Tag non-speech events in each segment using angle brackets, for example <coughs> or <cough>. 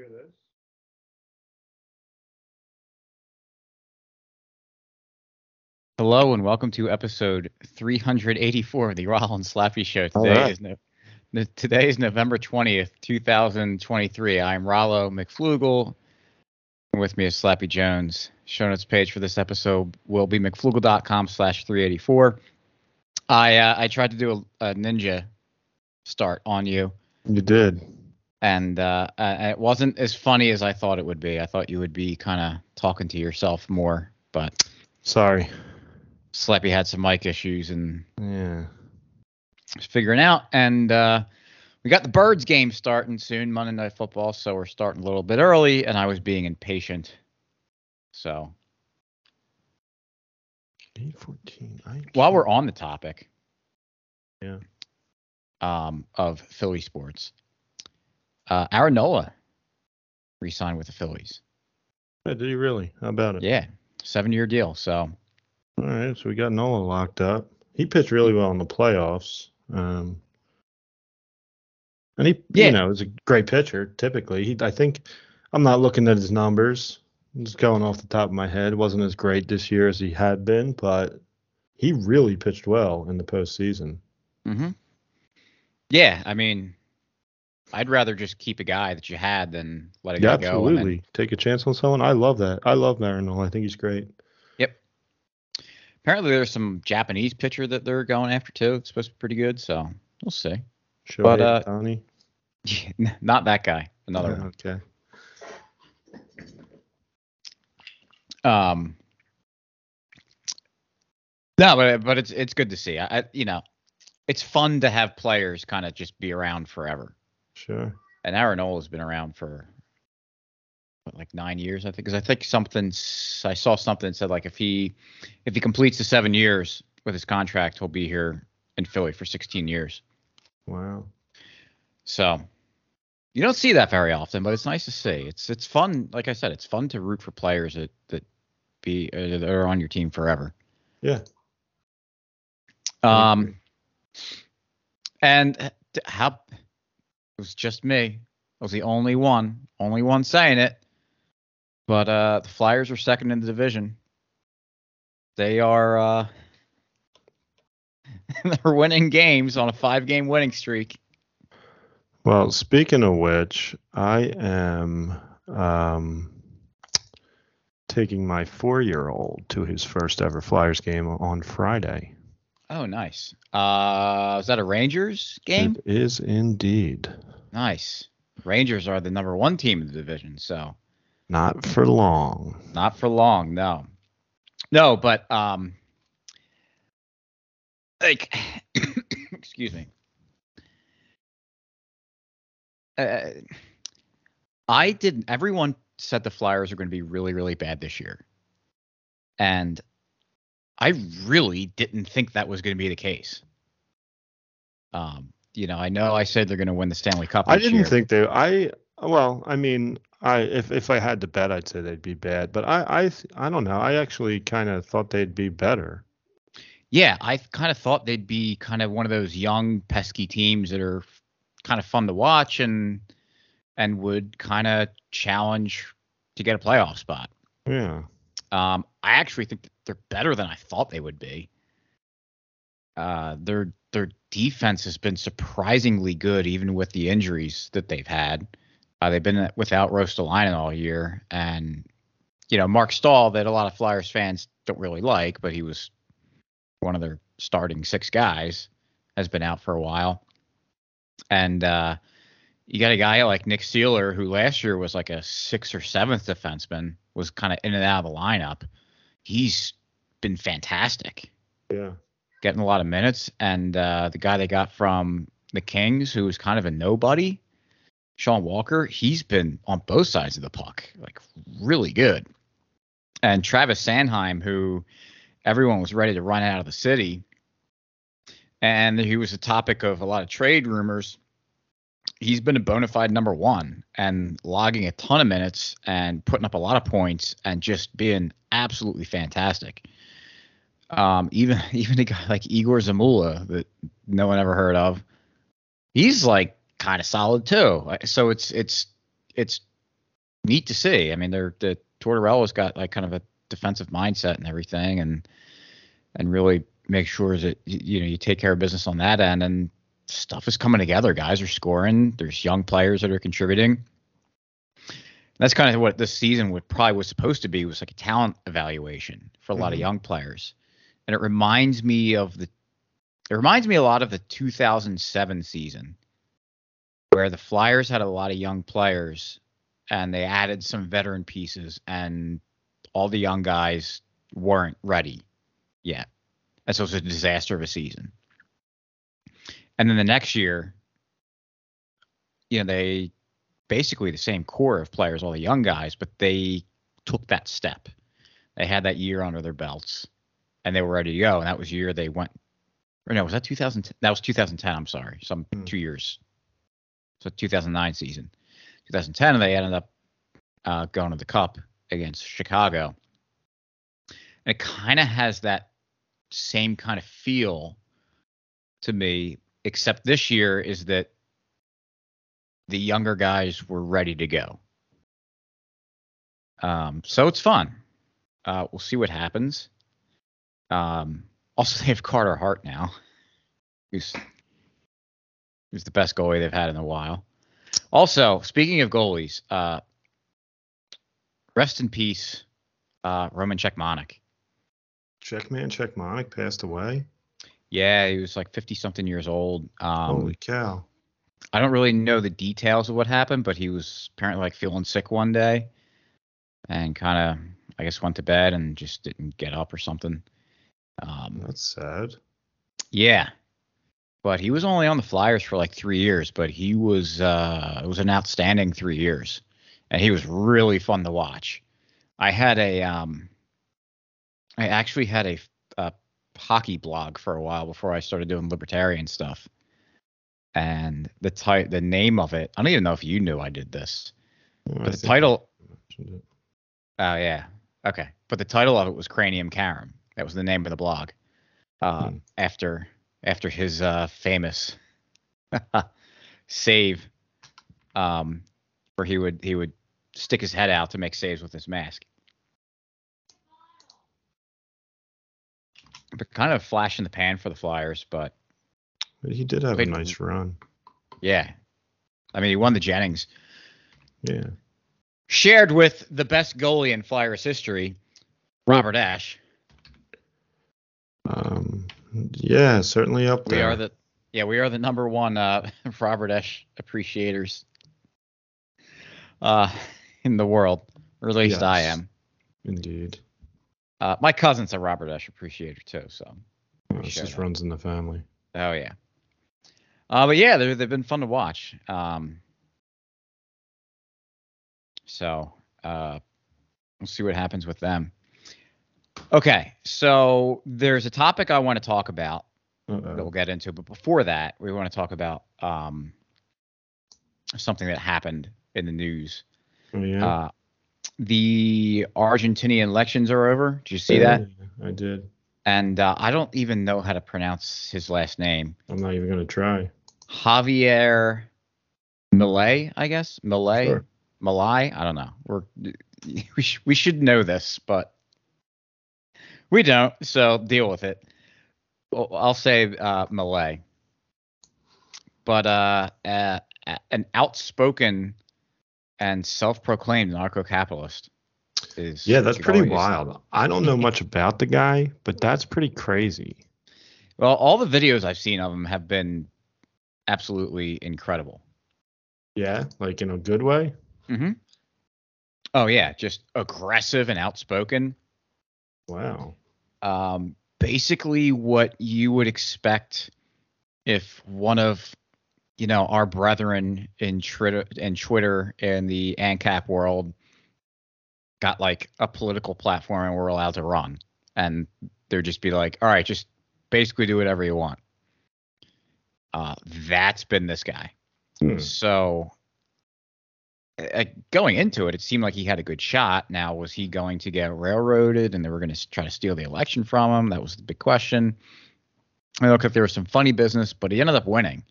hear this. Hello and welcome to episode 384 of the Rollins Slappy Show. Today right. is no, no- today is November 20th, 2023. I'm Rollo McFlugel. And with me is Slappy Jones. Show notes page for this episode will be mcflugel.com slash 384. I uh, I tried to do a, a ninja start on you, You did. And uh, uh, it wasn't as funny as I thought it would be. I thought you would be kind of talking to yourself more, but Sorry. Slappy had some mic issues and Yeah. figuring out. And uh, we got the Birds game starting soon, Monday Night Football. So we're starting a little bit early, and I was being impatient. So Eight fourteen. While we're on the topic, Yeah. um, of Philly sports, uh, Aaron Nola re-signed with the Phillies. Yeah, did he really? How about it? Yeah, seven-year deal. So All right. So we got Nola locked up. He pitched really well in the playoffs. Um, and he, Yeah. you know, is a great pitcher. Typically, he. I think I'm not looking at his numbers. I'm just going off the top of my head. wasn't as great this year as he had been, but he really pitched well in the postseason. hmm yeah, I mean, I'd rather just keep a guy that you had than let a Yeah, guy go. and then- absolutely. Take a chance on someone. I love that. I love Aaron Nola. I think he's great. Yep. Apparently, there's some Japanese pitcher that they're going after too. It's supposed to be pretty good, so we'll see. Shohei But, uh. <laughs> Not that guy. Another Yeah, one. Okay. Um. No, but but it's it's good to see. I, I you know, it's fun to have players kind of just be around forever. Sure. And Aaron Nola's been around for what, like nine years, I think. Because I think something I saw something said like if he if he completes the seven years with his contract, he'll be here in Philly for 16 years. Wow. So you don't see that very often, but it's nice to see. It's it's fun. Like I said, it's fun to root for players that that be uh, that are on your team forever. Yeah. Um, and uh, how was just me. I was the only one, only one saying it. But uh, the Flyers are second in the division. They are uh, <laughs> they're winning games on a five-game winning streak. Well, speaking of which, I am um, taking my four-year-old to his first ever Flyers game on Friday. Oh, nice. Uh, is that a Rangers game? It is indeed. Nice. Rangers are the number one team in the division, so Not for long. not for long. No, no, but um, like, <coughs> excuse me. Uh, I didn't. Everyone said the Flyers are going to be really, really bad this year, and I really didn't think that was going to be the case. Um, you know, I know I said they're going to win the Stanley Cup. I didn't year. think they. I well, I mean, I if if I had to bet, I'd say they'd be bad. But I I I don't know. I actually kind of thought they'd be better. Yeah, I kind of thought they'd be kind of one of those young pesky teams that are kind of fun to watch and and would kind of challenge to get a playoff spot. Yeah. Um, I actually think they're better than I thought they would be. Uh, their their defense has been surprisingly good, even with the injuries that they've had. Uh, they've been without Ristolainen all year, and you know Marc Staal, that a lot of Flyers fans don't really like, but he was one of their starting six guys, has been out for a while. And uh, you got a guy like Nick Seeler, who last year was like a sixth or seventh defenseman, was kind of in and out of the lineup. He's been fantastic, Yeah. getting a lot of minutes. And uh, the guy they got from the Kings, who was kind of a nobody, Sean Walker, he's been on both sides of the puck, like really good. And Travis Sanheim, who everyone was ready to run out of the city, and he was a topic of a lot of trade rumors. He's been a bona fide number one and logging a ton of minutes and putting up a lot of points and just being absolutely fantastic. Um, even <laughs> even a guy like Egor Zamula that no one ever heard of, he's like kind of solid too. So it's it's it's neat to see. I mean, they're the Tortorella's got like kind of a defensive mindset and everything, and and really make sure that you know you take care of business on that end, and stuff is coming together. Guys are scoring. There's young players that are contributing. That's kind of what this season would probably was supposed to be was like a talent evaluation for a lot of Mhm. young players, and it reminds me of the it reminds me a lot of the 2007 season where the Flyers had a lot of young players and they added some veteran pieces and all the young guys weren't ready yet. And so it was a disaster of a season. And then the next year, you know, they basically the same core of players, all the young guys, but they took that step. They had that year under their belts and they were ready to go. And that was the year they went or no, was that 2010? That was 2010. I'm sorry. Some Hmm. two years. So 2009 season. 2010, they ended up uh, going to the Cup against Chicago. And it kind of has that same kind of feel to me, except this year is that the younger guys were ready to go. Um, so it's fun. Uh, we'll see what happens. Um, also, <laughs> they have Carter Hart now, who's who's the best goalie they've had in a while. Also, speaking of goalies, uh, rest in peace, uh, Roman Cechmanek. Checkman Checkmonic passed away. Yeah, he was like 50 something years old. Um, Holy cow! I don't really know the details of what happened, but he was apparently like feeling sick one day and kind of, I guess, went to bed and just didn't get up or something. Um, That's sad. yeah, but he was only on the Flyers for like three years, but he was uh, it was an outstanding three years, and he was really fun to watch. I had a um, I actually had a, a hockey blog for a while before I started doing libertarian stuff, and the ti- the name of it I don't even know if you knew I did this, Oh, but the title. Oh yeah. Okay. But the title of it was Cranium Karam. That was the name of the blog. Uh, Hmm. after after his uh, famous <laughs> save, um, where he would he would stick his head out to make saves with his mask. But kind of flash in the pan for the Flyers, but But he did have a nice run. yeah. I mean, he won the Jennings. Yeah. Shared with the best goalie in Flyers history, Robert Esche. Um. Yeah, certainly up there. We are the yeah, we are the number one uh, <laughs> Robert Esche appreciators uh, in the world, or at least I am. Indeed. Uh, my cousin's a Robert Esche appreciator too, so it just that. runs in the family. oh yeah. Uh, but yeah, they've been fun to watch. Um, so uh, we'll see what happens with them. Okay, so there's a topic I want to talk about that we'll get into. But before that, we want to talk about um, something that happened in the news. Oh, yeah. Uh, the Argentinian elections are over. Did you see that? I did. And uh, I don't even know how to pronounce his last name. I'm not even gonna try. Javier Milei, I guess. Milei, Sure. I don't know. We're <laughs> we sh- we should know this, but we don't. So deal with it. Well, I'll say uh, Milei. But uh, uh, an outspoken and self-proclaimed anarcho-capitalist is Yeah, that's pretty wild. I don't know much about the guy, but that's pretty crazy. Well, all the videos I've seen of him have been absolutely incredible. Yeah, like in a good way. Mm-hmm. Oh yeah, just aggressive and outspoken. Wow. Um, basically, what you would expect if one of you know our brethren in Twitter in Twitter in the ANCAP world got like a political platform and we're allowed to run, and they'd just be like, all right, just basically do whatever you want. Uh, that's been this guy. Hmm. So uh, going into it, it seemed like he had a good shot. Now, was he going to get railroaded and they were going to try to steal the election from him? That was the big question. I look if there was some funny business, but he ended up winning.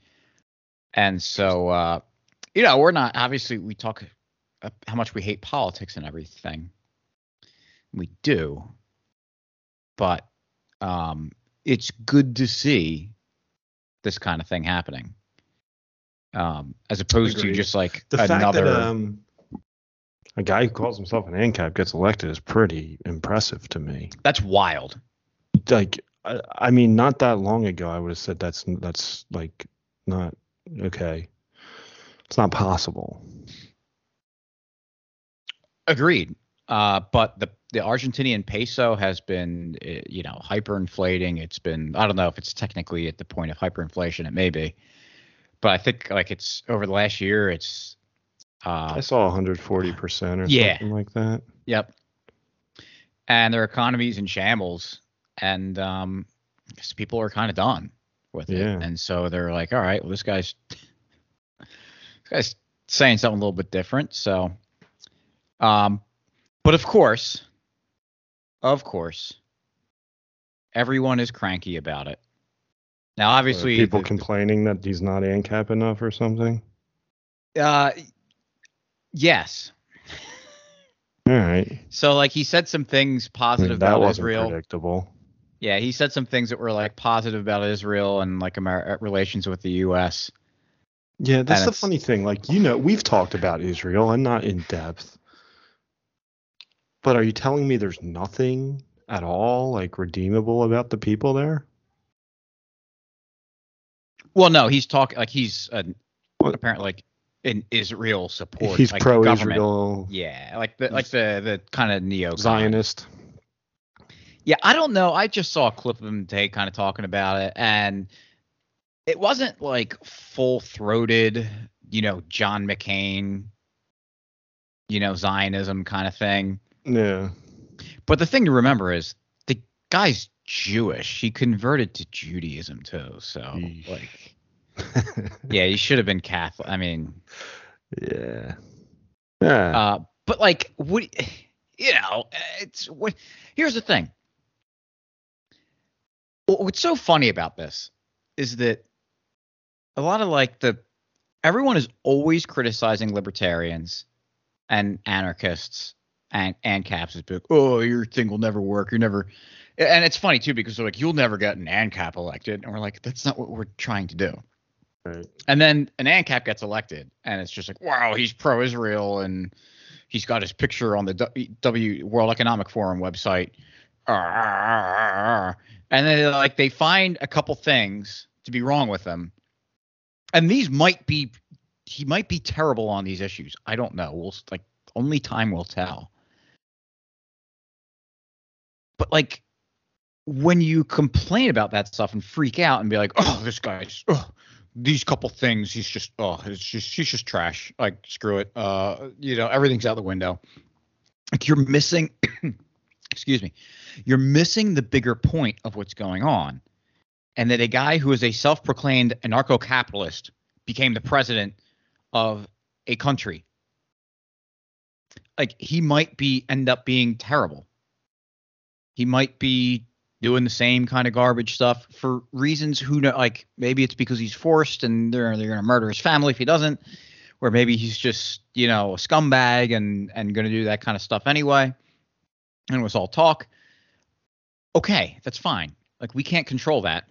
And so, uh, you know, we're not obviously we talk uh, how much we hate politics and everything. We do, but um, it's good to see this kind of thing happening, um, as opposed to just like The fact another. that um, a guy who calls himself an ANCAP gets elected is pretty impressive to me. that's wild. Like, I, I mean, not that long ago, I would have said that's that's like not okay. It's not possible. Agreed. Uh, but the the Argentinian peso has been, uh, you know, hyperinflating. It's been I don't know if it's technically at the point of hyperinflation. It may be, but I think like it's over the last year. It's uh, I saw 140 percent or Yeah. something like that. Yep. And their economy's in shambles, and um, people are kind of done with Yeah. it, and so they're like, "All right, well, this guy's <laughs> this guy's saying something a little bit different." So, um, but of course, of course, everyone is cranky about it. Now, Are obviously, people the- complaining that he's not ANCAP enough or something. uh, yes. All right. So, like, he said some things I mean, positive that about wasn't Israel. predictable. Yeah, he said some things that were like positive about Israel and like Amer- relations with the U.S. Yeah, that's And the funny thing. Like, you know, we've talked about Israel and not in depth. But are you telling me there's nothing at all like redeemable about the people there? Well, no, he's talking like he's uh, What? apparently like in Israel support. He's like, pro-Israel, Yeah, like the like the the kind of neo Zionist. Yeah, I don't know. I just saw a clip of him today, kind of talking about it, and it wasn't like full throated, you know, John McCain, you know, Zionism kind of thing. Yeah. But the thing to remember is the guy's Jewish. He converted to Judaism too. So Yeesh. like <laughs> yeah, he should have been Catholic. I mean, yeah. Yeah. uh but like what you know, it's what here's the thing. What- What's so funny about this is that a lot of like the everyone is always criticizing libertarians and anarchists and and caps is big. Oh, your thing will never work. You're never. And it's funny too because they're like, you'll never get an ANCAP elected, and we're like, that's not what we're trying to do. right. And then an ANCAP gets elected, and it's just like, wow, he's pro-Israel, and he's got his picture on the w World Economic Forum website. And then like they find a couple things to be wrong with him, and these might be, he might be terrible on these issues. I don't know. We'll like only time will tell. But like when you complain about that stuff and freak out and be like, oh, this guy's, oh, these couple things, he's just, oh, it's just, he's just trash. Like, screw it. Uh, you know, everything's out the window. Like, you're missing, <clears throat> excuse me, you're missing the bigger point of what's going on. And that a guy who is a self proclaimed anarcho capitalist became the president of a country. Like, he might be, end up being terrible. He might be doing the same kind of garbage stuff for reasons who know like maybe it's because he's forced and they're they're gonna murder his family if he doesn't or maybe he's just you know a scumbag and and gonna do that kind of stuff anyway and it was all talk okay that's fine like we can't control that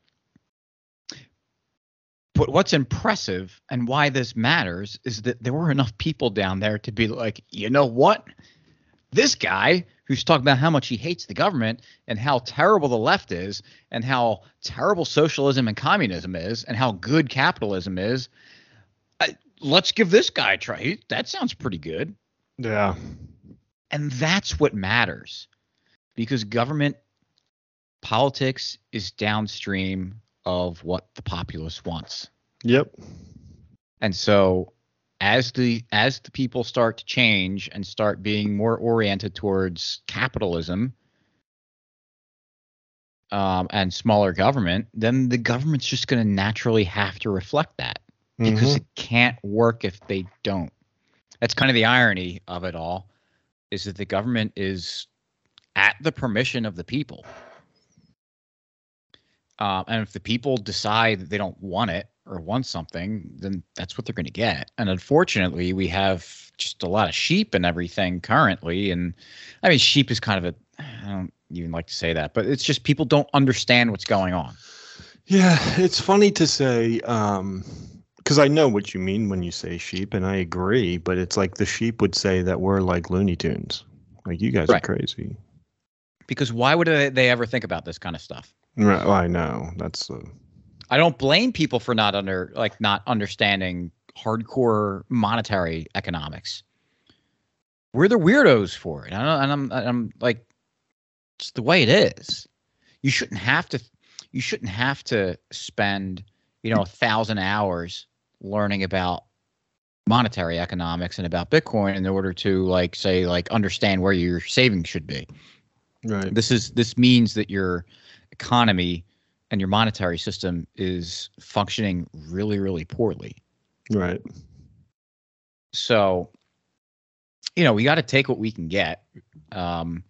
but what's impressive and why this matters is that there were enough people down there to be like you know what this guy who's talking about how much he hates the government and how terrible the left is and how terrible socialism and communism is and how good capitalism is. I, let's give this guy a try. He- That sounds pretty good. Yeah. And that's what matters because government politics is downstream of what the populace wants. Yep. And so as the as the people start to change and start being more oriented towards capitalism um, and smaller government, then the government's just going to naturally have to reflect that because Mhm. it can't work if they don't. That's kind of the irony of it all, is that the government is at the permission of the people. Um, and if the people decide that they don't want it or want something, then that's what they're going to get. And unfortunately, we have just a lot of sheep and everything currently. And I mean, sheep is kind of a I don't even like to say that, but it's just people don't understand what's going on. Yeah, it's funny to say um because I know what you mean when you say sheep, and I agree. But it's like the sheep would say that we're like Looney Tunes, like you guys Right. are crazy. Because why would they ever think about this kind of stuff? Right, well, I know that's uh, I don't blame people for not under like not understanding hardcore monetary economics. We're the weirdos for it. I and I'm I'm like it's the way it is. You shouldn't have to you shouldn't have to spend, you know, a thousand hours learning about monetary economics and about Bitcoin in order to like say like understand where your savings should be. right. This is this means that your economy and your monetary system is functioning really, really poorly. Right. So, you know, we got to take what we can get, um,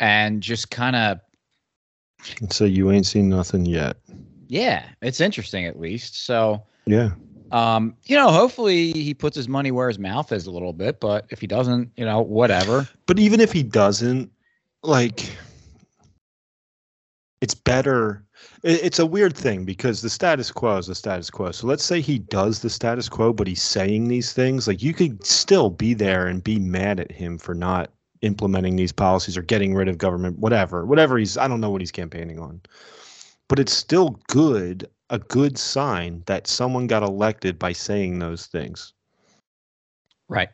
and just kind of, So you ain't seen nothing yet. yeah, it's interesting at least. So, Yeah. um, you know, hopefully he puts his money where his mouth is a little bit, but if he doesn't, you know, whatever. But even if he doesn't, like, it's better. It's a weird thing because the status quo is the status quo. So let's say he does the status quo, but he's saying these things. Like, you could still be there and be mad at him for not implementing these policies or getting rid of government, whatever, whatever he's, I don't know what he's campaigning on. But it's still good, a good sign that someone got elected by saying those things. Right.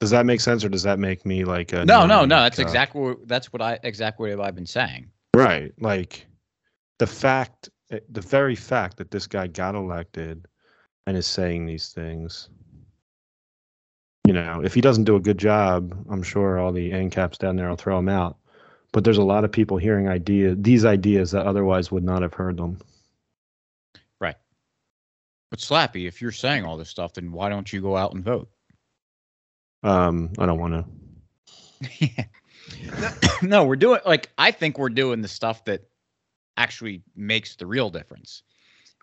Does that make sense, or does that make me like a No, no, no. That's cuck? Uh, exactly that's what I exactly what I've been saying. Right. Like the fact, eh, the very fact that this guy got elected and is saying these things, you know, if he doesn't do a good job, I'm sure all the ANCAPs down there will throw him out. But there's a lot of people hearing idea these ideas that otherwise would not have heard them. Right. But Slappy, if you're saying all this stuff, then why don't you go out and vote? Um, I don't want to. <laughs> <coughs> no, we're doing like I think we're doing the stuff that actually makes the real difference.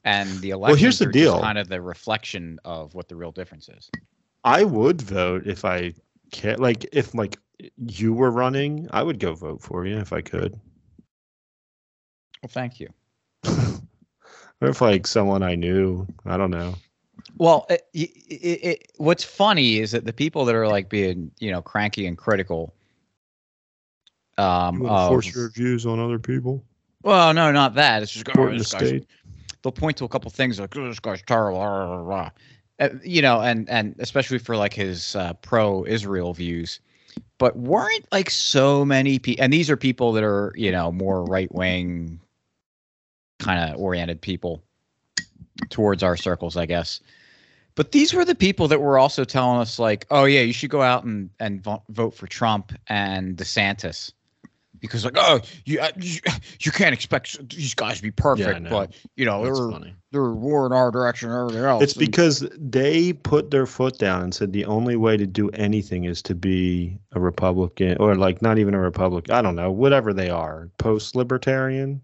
And the elections here's the deal. kind of the reflection of what the real difference is. I would vote if I can. Like if like you were running, I would go vote for you if I could. Well, thank you. or <laughs> if like someone I knew, I don't know. Well, it, it, it, what's funny is that the people that are like being, you know, cranky and critical. Um, You wanna force your views on other people. well, no, not that. It's just oh, Support the state. they'll point to a couple things like oh, this guy's terrible, blah, blah, blah." Uh, you know, and and especially for like his uh, pro-Israel views. But weren't like so many people, and these are people that are you know more right-wing kind of oriented people towards our circles, I guess. But these were the people that were also telling us like, oh yeah, you should go out and and vo- vote for Trump and DeSantis. Because like oh you, uh, you <sighs> you can't expect these guys to be perfect, know. but you know That's they're funny. they're war in our direction and everything else. It's And- because they put their foot down and said the only way to do anything is to be a Republican or like not even a Republican. I don't know, whatever they are, post libertarian.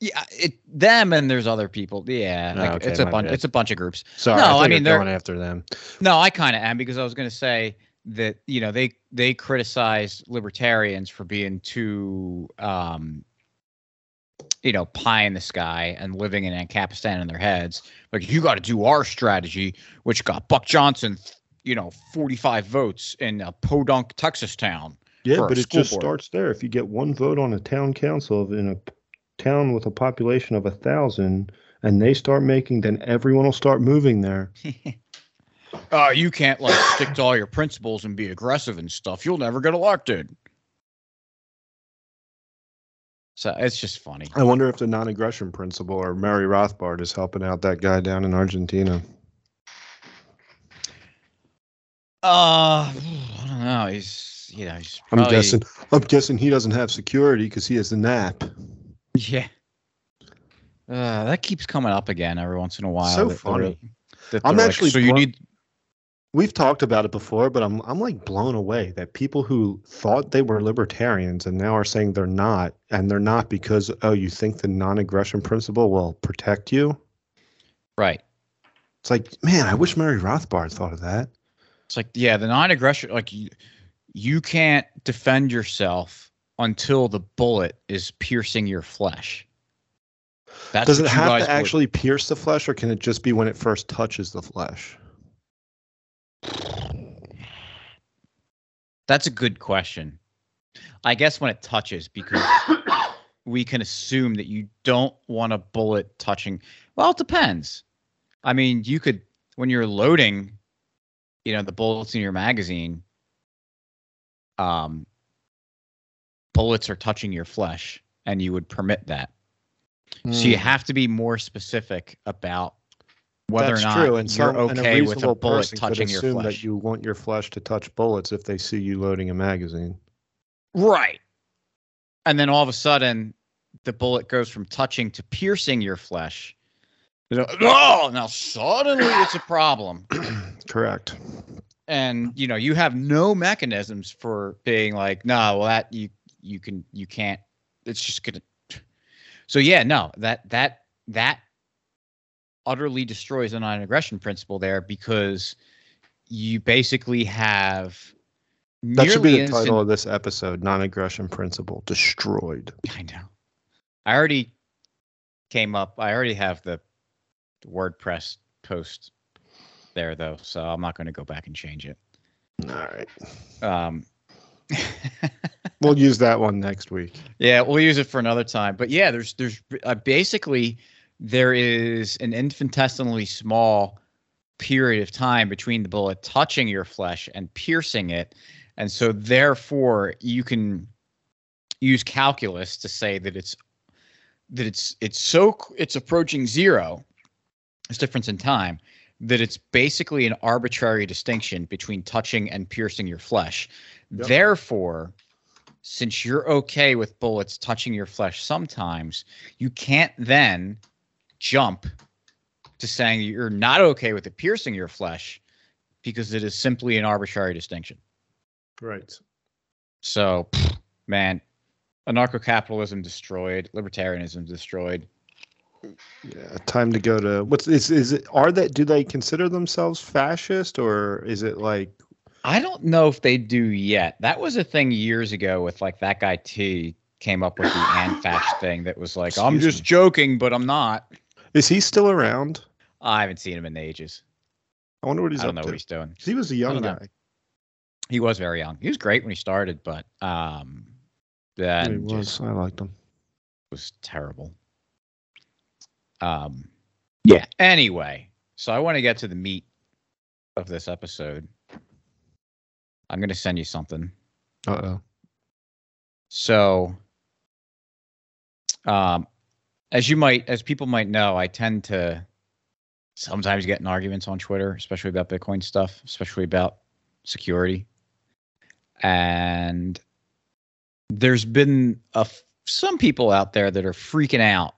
yeah, it them and there's other people. Yeah, Oh, like, okay, it's a bunch. bad. It's a bunch of groups. Sorry, No, I, I mean, they're- going after them. No, I kind of am because I was going to say that you know they they criticize libertarians for being too um you know pie in the sky and living in Ancapistan in their heads. Like you got to do our strategy, which got Buck Johnson, you know, forty five votes in a podunk Texas town. Yeah, but it just board. starts there. If you get one vote on a town council in a town with a population of a thousand, and they start making, then everyone will start moving there. <laughs> Uh, you can't like stick to all your principles and be aggressive and stuff. You'll never get elected. So it's just funny. I wonder if the non-aggression principle or Murray Rothbard is helping out that guy down in Argentina. Uh, I don't know. He's you know he's. I'm guessing. I'm guessing he doesn't have security because he has the nap. Yeah. Uh, that keeps coming up again every once in a while. So that funny. that I'm they're like, actually so you need. We've talked about it before, but I'm I'm like blown away that people who thought they were libertarians and now are saying they're not, and they're not because oh you think the non-aggression principle will protect you. Right. It's like man, I wish Murray Rothbard thought of that. It's like, yeah, the non-aggression, like you, you can't defend yourself until the bullet is piercing your flesh. That's Does it have to actually pierce the flesh, or can it just be when it first touches the flesh? That's a good question. I guess when it touches, because <coughs> we can assume that you don't want a bullet touching. Well, it depends. I mean, you could when you're loading, you know, the bullets in your magazine. Um, bullets are touching your flesh, and you would permit that. Mm. So you hmm. have to be more specific about whether That's or not true. And you're some, okay with a bullet touching your flesh. That you want your flesh to touch bullets if they see you loading a magazine. Right. And then all of a sudden, the bullet goes from touching to piercing your flesh. Oh, now suddenly it's a problem. <clears throat> Correct. And you know, you have no mechanisms for being like, no, well that you you can you can't. It's just gonna. So yeah, no, that that that utterly destroys the non-aggression principle there because you basically have that should be the instant, title of this episode non-aggression principle destroyed. <laughs> I know. I already came up i already have the wordpress post there though so i'm not going to go back and change it. All right um <laughs> we'll use that one next week. Yeah we'll use it for another time but yeah there's there's uh, basically there is an infinitesimally small period of time between the bullet touching your flesh and piercing it. And so therefore you can use calculus to say that it's that it's it's so it's approaching zero, this difference in time, that it's basically an arbitrary distinction between touching and piercing your flesh. Yep. Therefore, since you're okay with bullets touching your flesh sometimes, you can't then jump to saying you're not okay with it piercing your flesh because it is simply an arbitrary distinction. Right. So, man, anarcho-capitalism destroyed, libertarianism destroyed. Yeah, time to go to what's is is it are that do they consider themselves fascist or is it like I don't know if they do yet. That was a thing years ago with like that guy T came up with the <laughs> anfash thing that was like, Excuse I'm just me. joking, but I'm not. Is he still around? I haven't seen him in ages. I wonder what he's. I don't know to. what he's doing. He was a young guy. Know. He was very young. He was great when he started, but um, then he was. I liked him. Was terrible. Um, yeah. Anyway, so I want to get to the meat of this episode. I'm going to send you something. Uh oh. So, um, as you might, as people might know, I tend to sometimes get in arguments on Twitter, especially about Bitcoin stuff, especially about security. And there's been some people out there that are freaking out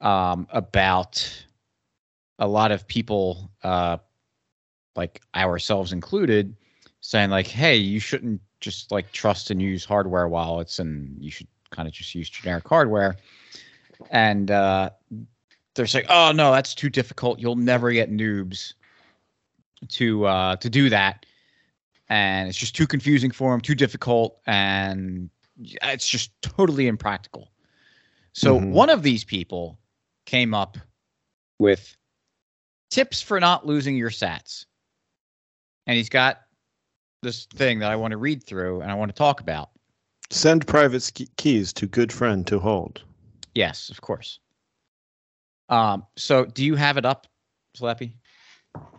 um, about a lot of people, uh, like ourselves included, saying like, "Hey, you shouldn't just like trust and use hardware wallets, and you should kind of just use generic hardware." And uh, they're saying, "Oh no, that's too difficult. You'll never get noobs to uh, to do that, and it's just too confusing for them, too difficult, and it's just totally impractical." So mm-hmm. one of these people came up with tips for not losing your sats, and he's got this thing that I want to read through and I want to talk about. Send private keys to good friend to hold. Yes, of course. Um, so do you have it up, Slappy?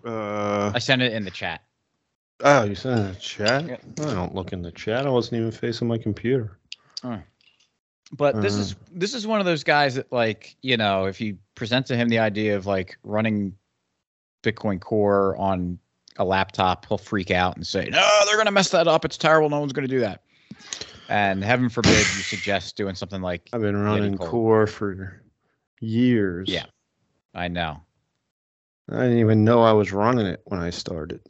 Uh, I sent it in the chat. Oh, you sent it in the chat? Yeah. I don't look in the chat. I wasn't even facing my computer. Oh. But this uh, is this is one of those guys that like, you know, if you present to him the idea of like running Bitcoin Core on a laptop, he'll freak out and say, "No, they're going to mess that up. It's terrible. No one's going to do that." And heaven forbid you suggest doing something like I've been running core for years. Yeah, I know. I didn't even know I was running it when I started.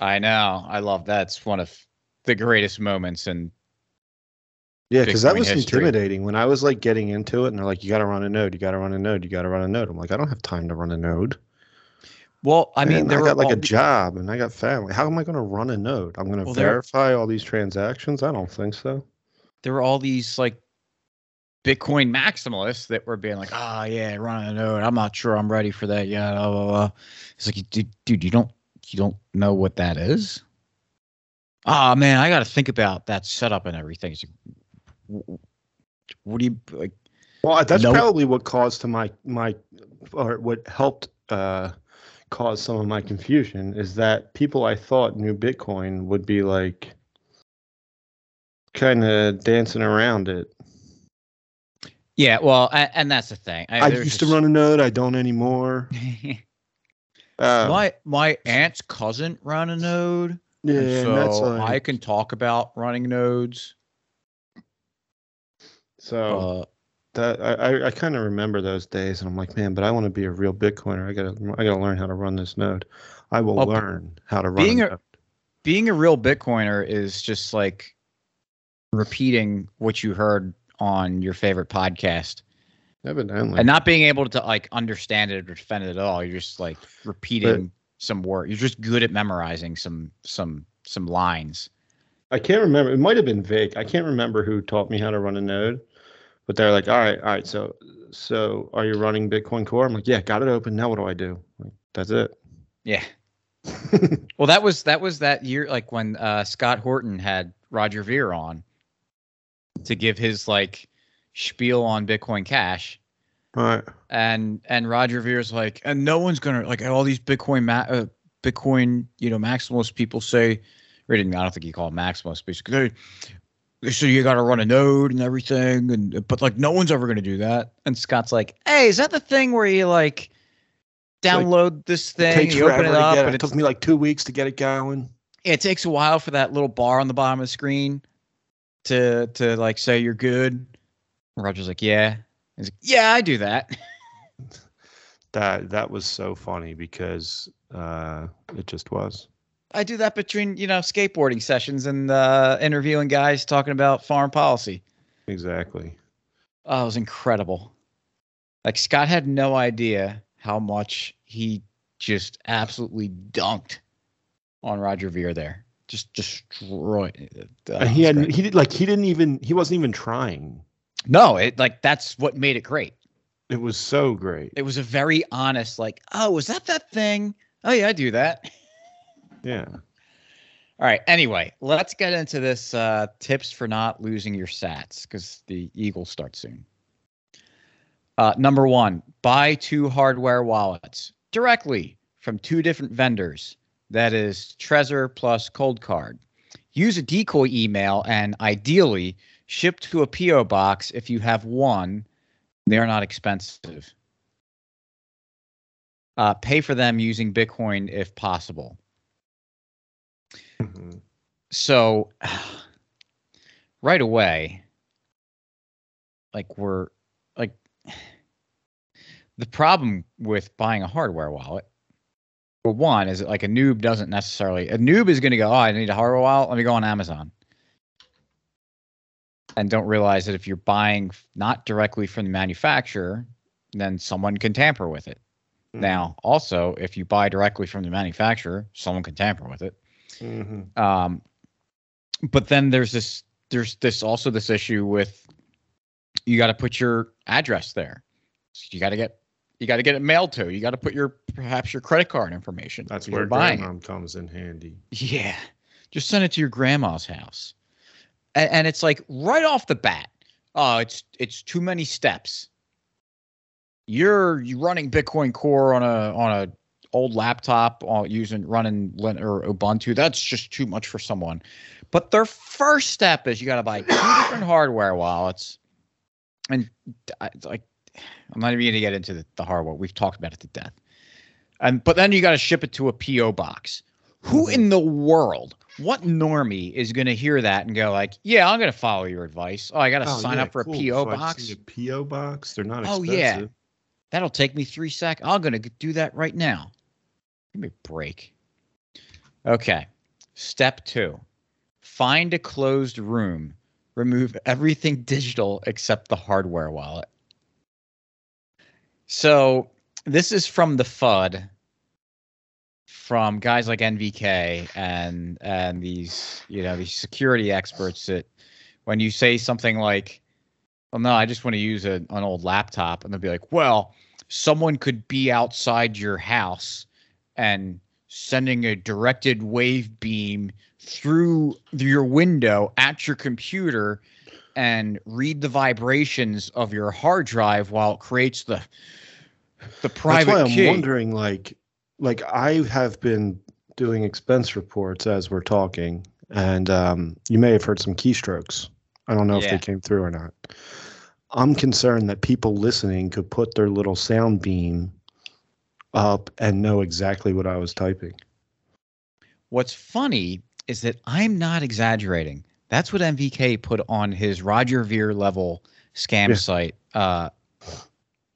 I know. I love that's one of the greatest moments and yeah, because that was history. intimidating when I was like getting into it, and they're like, "You got to run a node. You got to run a node. You got to run a node." I'm like, I don't have time to run a node. Well, I mean, there I got like all a job and I got family. How am I going to run a node? I'm going to Well, there- verify all these transactions? I don't think so. There were all these like Bitcoin maximalists that were being like, "Ah, yeah, run a node. I'm not sure I'm ready for that yet." Blah, blah, blah. It's like, dude, dude, you don't you don't know what that is? Ah, man, I got to think about that setup and everything. It's like, what do you like? Well, that's No- probably what caused to my my or what helped uh, cause some of my confusion is that people I thought knew Bitcoin would be like kind of dancing around it. Yeah, well, a- and that's the thing. I there's used to run a node. I don't anymore. <laughs> Uh, my my aunt's cousin ran a node, yeah, and and that's so like, I can talk about running nodes. so Uh, that I I, I kind of remember those days, and I'm like, man, but I want to be a real Bitcoiner. I gotta I gotta learn how to run this node. I will Well, learn how to run. being a a- being a real Bitcoiner is just like repeating what you heard on your favorite podcast evidently, and not being able to like understand it or defend it at all. You're just like repeating some word. You're just good at memorizing some some some lines. I can't remember. It might have been Vic. I can't remember who taught me how to run a node, but they're like, all right, all right. So, so are you running Bitcoin Core? I'm like, yeah, got it open. Now what do I do? Like, that's it. Yeah. <laughs> Well, that was that was that year, like when uh, Scott Horton had Roger Ver on to give his like spiel on Bitcoin Cash. Right. and and Roger Ver's like, and no one's gonna like all these Bitcoin ma- uh, Bitcoin you know maximalist people say, or I don't think he called maximalist, basically. They say you got to run a node and everything, and but like no one's ever gonna do that. And Scott's like, hey, is that the thing where you like like, download this thing, you open it up, and it. It took me like two weeks to get it going. it takes a while for that little bar on the bottom of the screen to to like say you're good. Roger's like, yeah. He's like, yeah, I do that. <laughs> That that was so funny because uh, it just was. I do that between you know skateboarding sessions and uh, interviewing guys talking about foreign policy. Exactly. Oh, it was incredible. Like Scott had no idea how much he just absolutely dunked on Roger Ver there. Just destroyed. uh, And he it had great. he did like he didn't even he wasn't even trying. no, it like that's what made it great. It was so great. It was a very honest, like, oh, was that that thing? Oh yeah, I do that. <laughs> Yeah. All right. Anyway, let's get into this uh, tips for not losing your sats because the Eagles start soon. Uh, number one, buy two hardware wallets directly from two different vendors. That is Trezor plus Coldcard. Use a decoy email and ideally ship to a PO box if you have one. They're not expensive. Uh, pay for them using Bitcoin if possible. Mhm. so <sighs> right away like we're like <sighs> the problem with buying a hardware wallet for one is that like a noob doesn't necessarily a noob is going to go oh i need a hardware wallet let me go on amazon and don't realize that if you're buying not directly from the manufacturer then someone can tamper with it now also if you buy directly from the manufacturer someone can tamper with it Mhm. um, but then there's this there's this also this issue with you got to put your address there. You got to get you got to get it mailed to. You got to put your perhaps your credit card information. That's where buying. grandma comes in handy. Yeah, just send it to your grandma's house, and, and it's like right off the bat. Oh, it's it's too many steps. You're you running Bitcoin Core on a on a old laptop uh, using running Lin or Ubuntu. That's just too much for someone. But their first step is you got to buy two different hardware wallets, and I, like I'm not even going to get into the, the hardware. We've talked about it to death. And but then you got to ship it to a PO box. Who Mhm. in the world, what normie is going to hear that and go like, "Yeah, I'm going to follow your advice. Oh, I got to Oh, sign yeah, up for a. PO So box. a PO box. They're not Oh, expensive. yeah. That'll take me three seconds. I'm going to do that right now. Give me a break. Okay. Step two find a closed room. Remove everything digital except the hardware wallet. So this is from the FUD. from guys like NVK and and these you know these security experts that when you say something like, "Well, no, I just want to use a, an old laptop," and they'll be like, "Well, someone could be outside your house and sending a directed wave beam through your window at your computer." And read the vibrations of your hard drive while it creates the the private That's why I'm key. wondering, like, like I have been doing expense reports as we're talking, and um, you may have heard some keystrokes. I don't know if they came through or not. I'm concerned that people listening could put their little sound beam up and know exactly what I was typing. What's funny is that I'm not exaggerating. That's what NVK put on his Roger Ver level scam Yeah. site. Uh,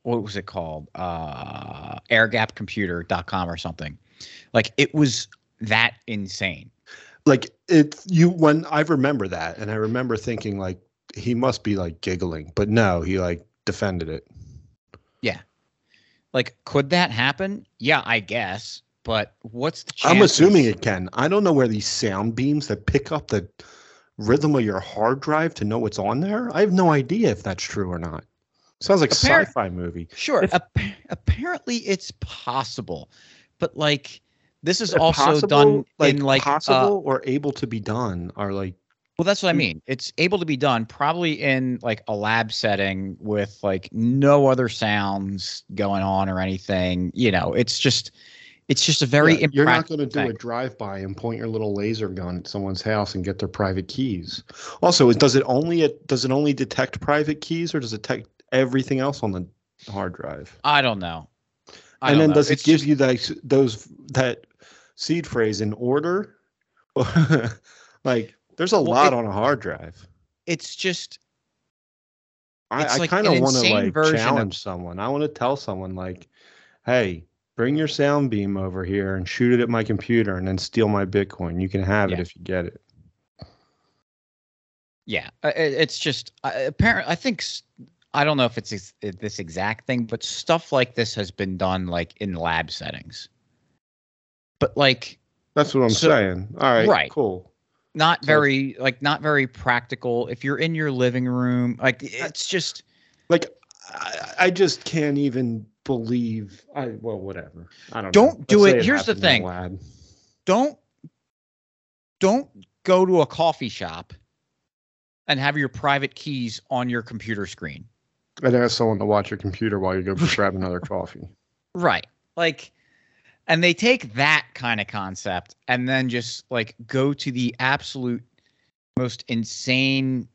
what was it called? Uh, airgapcomputer.com or something. Like it was that insane. Like it, you when I remember that, and I remember thinking like he must be like giggling, but no, he like defended it. Yeah. Like, could that happen? Yeah, I guess. But what's the I'm assuming it can. I don't know where these sound beams that pick up the rhythm of your hard drive to know what's on there. I have no idea if that's true or not. Sounds like a Appar- sci-fi movie. Sure. If- ap- apparently, it's possible, but like this is also possible, done like in like uh, possible or able to be done are like Well, that's what I Mm. mean. It's able to be done probably in like a lab setting with like no other sounds going on or anything. You know, it's just it's just a very Yeah, you're not going to do a drive-by and point your little laser gun at someone's house and get their private keys. Also, does it only does it only detect private keys or does it detect everything else on the hard drive? I don't know. I and don't then know. does it It's give just- you that those that seed phrase in order? <laughs> like there's a Well, lot it- on a hard drive. It's just I, It's I like kind of want to like version of- challenge someone. I want to tell someone like, "Hey, bring your sound beam over here and shoot it at my computer, and then steal my Bitcoin. You can have it if you get it." yeah. It's just uh, apparent. I think i don't know if it's this exact thing, but stuff like this has been done like in lab settings. But like That's what I'm So- saying. All right, right. cool. not So- very like not very practical. If you're in your living room, like it's just Like, I, I just can't even believe. I well, whatever. I don't. Don't know. do Let's it. say Here's the thing. lab. don't don't go to a coffee shop and have your private keys on your computer screen. I'd ask someone to watch your computer while you go <laughs> grab another coffee. Right. Like and they take that kind of concept and then just like go to the absolute most insane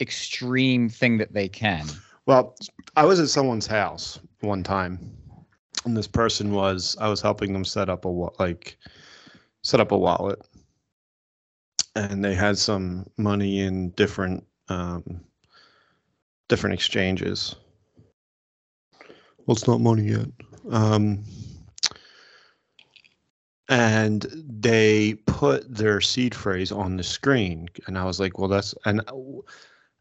extreme thing that they can. Well, I was at someone's house one time, and this person was I was helping them set up a like set up a wallet, and they had some money in different um, different exchanges. Well, it's not money yet. Um, and they put their seed phrase on the screen, and I was like, "Well, that's and."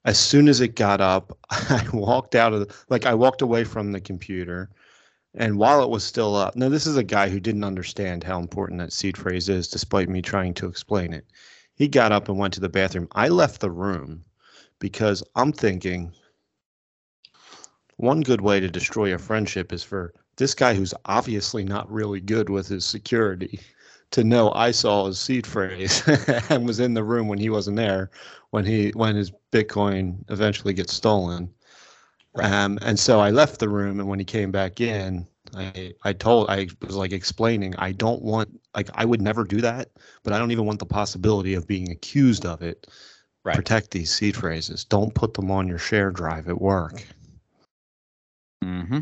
As soon as it got up, <laughs> I walked out of the, like I walked away from the computer, and while it was still up, now this is a guy who didn't understand how important that seed phrase is, despite me trying to explain it. He got up and went to the bathroom. I left the room because I'm thinking one good way to destroy a friendship is for this guy who's obviously not really good with his security to know I saw his seed phrase <laughs> and was in the room when he wasn't there when he when his Bitcoin eventually gets stolen. Um, and so I left the room, and when he came back in, I I told I was like explaining I don't want like I would never do that, but I don't even want the possibility of being accused of it. Right. Protect these seed phrases. Don't put them on your share drive at work. Mm-hmm.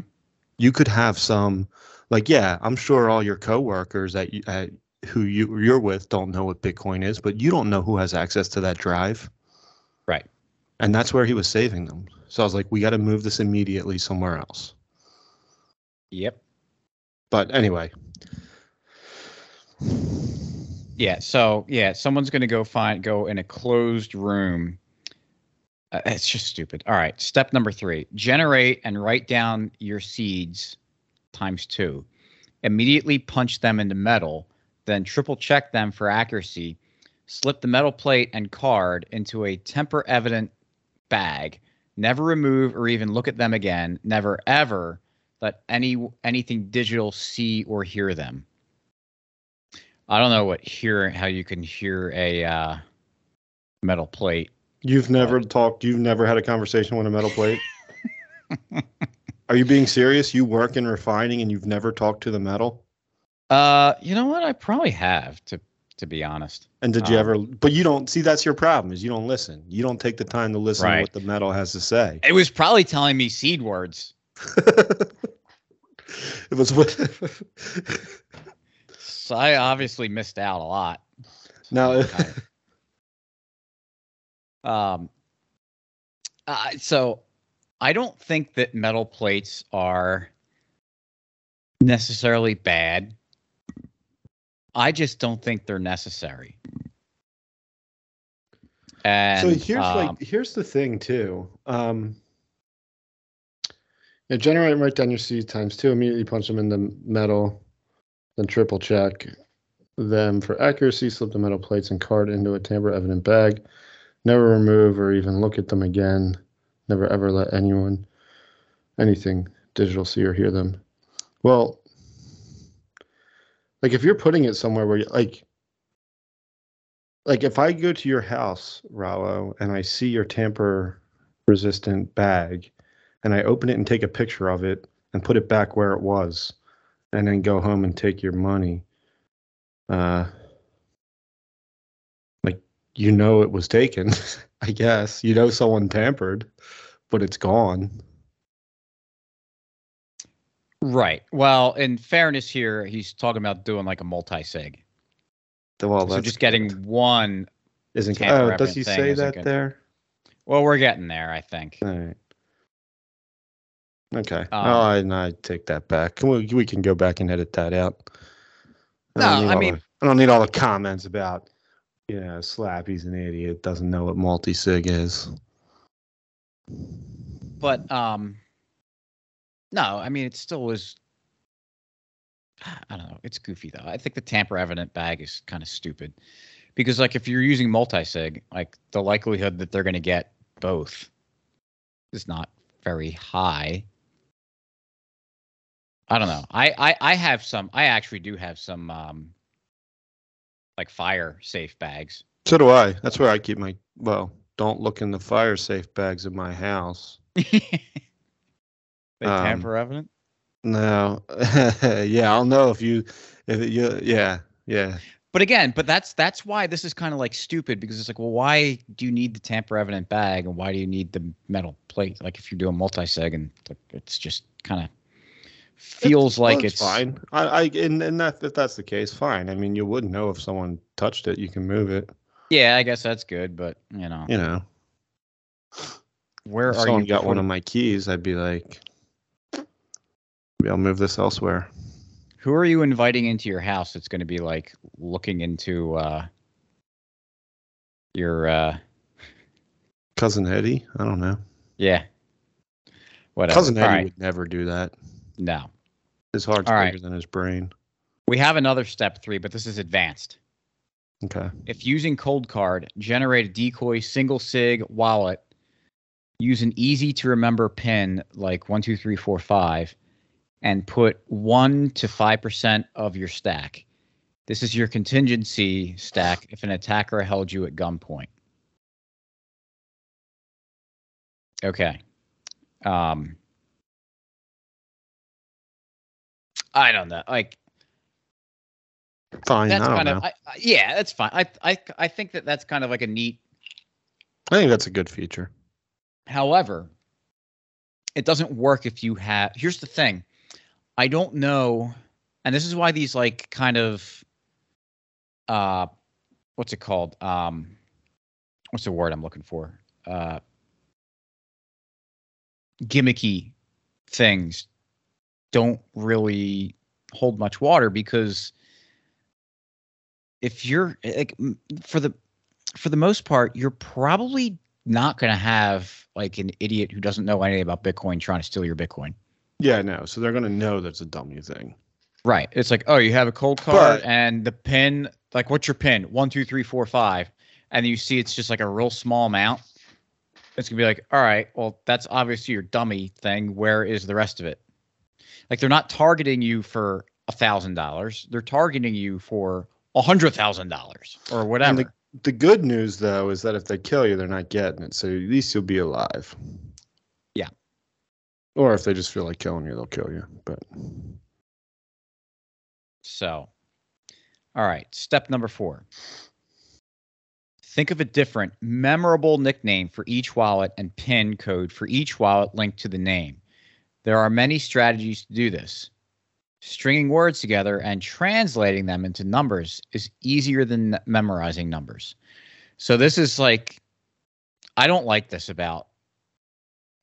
You could have some, like yeah, I'm sure all your coworkers that you, at, who you you're with don't know what Bitcoin is, but you don't know who has access to that drive. Right. And that's where he was saving them. So I was like, we got to move this immediately somewhere else. Yep. But anyway, Yeah. So yeah, someone's gonna go find go in a closed room. Uh, it's just stupid. All right. Step number three: generate and write down your seeds times two. Immediately punch them into metal then triple check them for accuracy. Slip the metal plate and card into a temper evident bag. Never remove or even look at them again. Never ever let any anything digital see or hear them. I don't know what hear how you can hear a uh, metal plate. You've never talked. You've never had a conversation with a metal plate. <laughs> Are you being serious? You work in refining and you've never talked to the metal? Uh, you know what? I probably have to to be honest. And did you Um, ever? But you don't see. That's your problem. Is you don't listen. You don't take the time to listen to what the metal has to say. It was probably telling me seed words. <laughs> it was what. So I obviously missed out a lot. now, <laughs> Um, uh, so I don't think that metal plates are necessarily bad. I just don't think they're necessary. And so here's um, like here's the thing too. Um, yeah, generate and write down your seed times two. Immediately punch them in the metal, then triple check them for accuracy. Slip the metal plates and card into a tamper evident bag. Never remove or even look at them again. Never ever let anyone anything digital see or hear them. Well, like if you're putting it somewhere where you like like if I go to your house, Rollo, and I see your tamper resistant bag and I open it and take a picture of it and put it back where it was and then go home and take your money, uh like you know it was taken, <laughs> I guess. You know someone tampered, but it's gone. Right. Well, in fairness here, he's talking about doing like a multi-sig. Well, so just getting one. isn't oh, does he say that good. there? Well, we're getting there, I think. All right. Okay. Um, oh, I, I take that back. We, we can go back and edit that out. No, I mean- the- I don't need all the comments about, you know, Slappy's an idiot, doesn't know what multi sig is. but um no i mean it still was i don't know it's goofy though i think the tamper evident bag is kind of stupid because like if you're using multi-sig like the likelihood that they're going to get both is not very high i don't know I, I i have some i actually do have some um like fire safe bags So do I. That's where I keep my, well, don't look in the fire safe bags in my house. <laughs> they Um, tamper evident No. <laughs> yeah, I'll know if you, if you, yeah, yeah. But again, but that's that's why this is kind of like stupid because it's like, well, why do you need the tamper evident bag and why do you need the metal plate? Like if you're doing multi-sig and it's just kind of feels Well, like it's, fine. I, I, and, and that, if that's the case, fine. I mean, you wouldn't know if someone touched it, you can move it, Yeah, I guess that's good, but you know, you know. where if are someone you? got one of my keys, I'd be like, maybe I'll move this elsewhere. who are you inviting into your house that's going to be like looking into uh your uh Cousin Eddie? I don't know. yeah whatever. Cousin Eddie right, would never do that. no. His heart's All right. bigger than his brain. We have another step three, but this is advanced. Okay. If using Coldcard, generate a decoy single sig wallet. Use an easy to remember pin like one, two, three, four, five, and put one to five percent of your stack. This is your contingency stack if an attacker held you at gunpoint. Okay. Um I don't know. Like Fine. that's I don't kind know. of I, I- yeah, that's fine. I I I think that that's kind of like a neat. I think that's a good feature. However, it doesn't work if you have. Here's the thing, I don't know, and this is why these like kind of, uh, what's it called? Um, what's the word I'm looking for? Uh, gimmicky things don't really hold much water because if you're like for the for the most part you're probably not going to have like an idiot who doesn't know anything about bitcoin trying to steal your bitcoin Yeah, no. So they're gonna know that's a dummy thing. Right. It's like, oh, you have a Coldcard But- and the pin, like, what's your pin? One, two, three, four, five. And you see it's just like a real small amount. It's going to be like, all right, well, that's obviously your dummy thing. Where is the rest of it? Like, they're not targeting you for a $1,000. They're targeting you for a $100,000 or whatever. The good news though is that if they kill you, they're not getting it. So at least you'll be alive. Or if they just feel like killing you, they'll kill you. But So, all right, step number four. Think of a different, memorable nickname for each wallet and PIN code for each wallet linked to the name. There are many strategies to do this. Stringing words together and translating them into numbers is easier than memorizing numbers. So, this is like, I don't like this about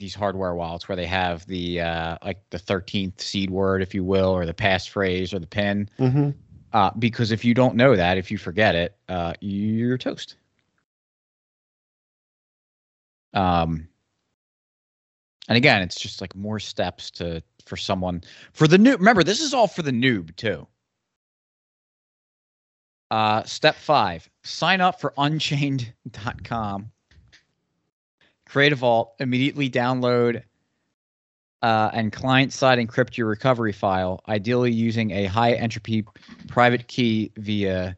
these hardware wallets where they have the uh, like the 13th seed word, if you will, or the passphrase or the pin. Uh, because if you don't know that, if you forget it, uh, you're toast. Um, and again, it's just like more steps to for someone for the new. Remember, this is all for the noob too. Uh, step five: sign up for Unchained.com. Create a vault. Immediately download uh, and client-side encrypt your recovery file, ideally using a high entropy private key via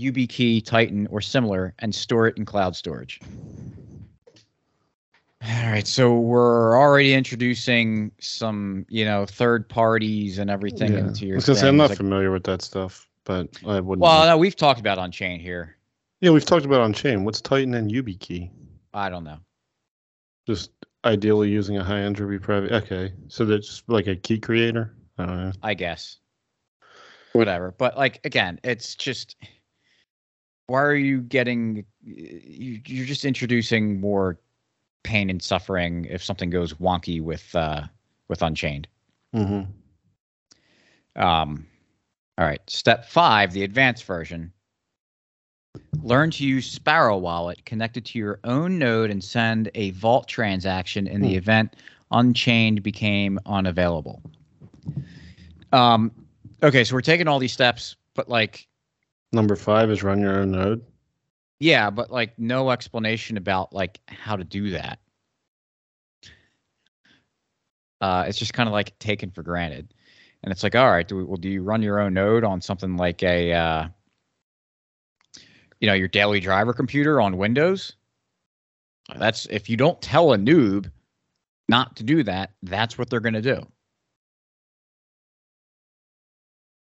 YubiKey, Titan, or similar, and store it in cloud storage. All right, so we're already introducing some, you know, third parties and everything yeah. into your. was I'm not like- familiar with that stuff, but I wouldn't. well, no, we've talked about Unchained here. yeah, we've talked about Unchained. What's Titan and YubiKey? I don't know. Just ideally using a high entropy private. Okay, so that's like a key creator. I don't know. I guess. Whatever. But like again, it's just why are you getting you you're just introducing more pain and suffering if something goes wonky with uh with Unchained. Mm-hmm. Um all right, step 5, the advanced version. Learn to use Sparrow Wallet connected to your own node and send a vault transaction in the Hmm. event Unchained became unavailable. Um, okay, so we're taking all these steps, but like, Number five is run your own node. yeah, but like no explanation about like how to do that. Uh, it's just kind of like taken for granted, and it's like, all right, do we, well, do you run your own node on something like a, uh, you know, your daily driver computer on Windows? That's if you don't tell a noob not to do that, that's what they're going to do.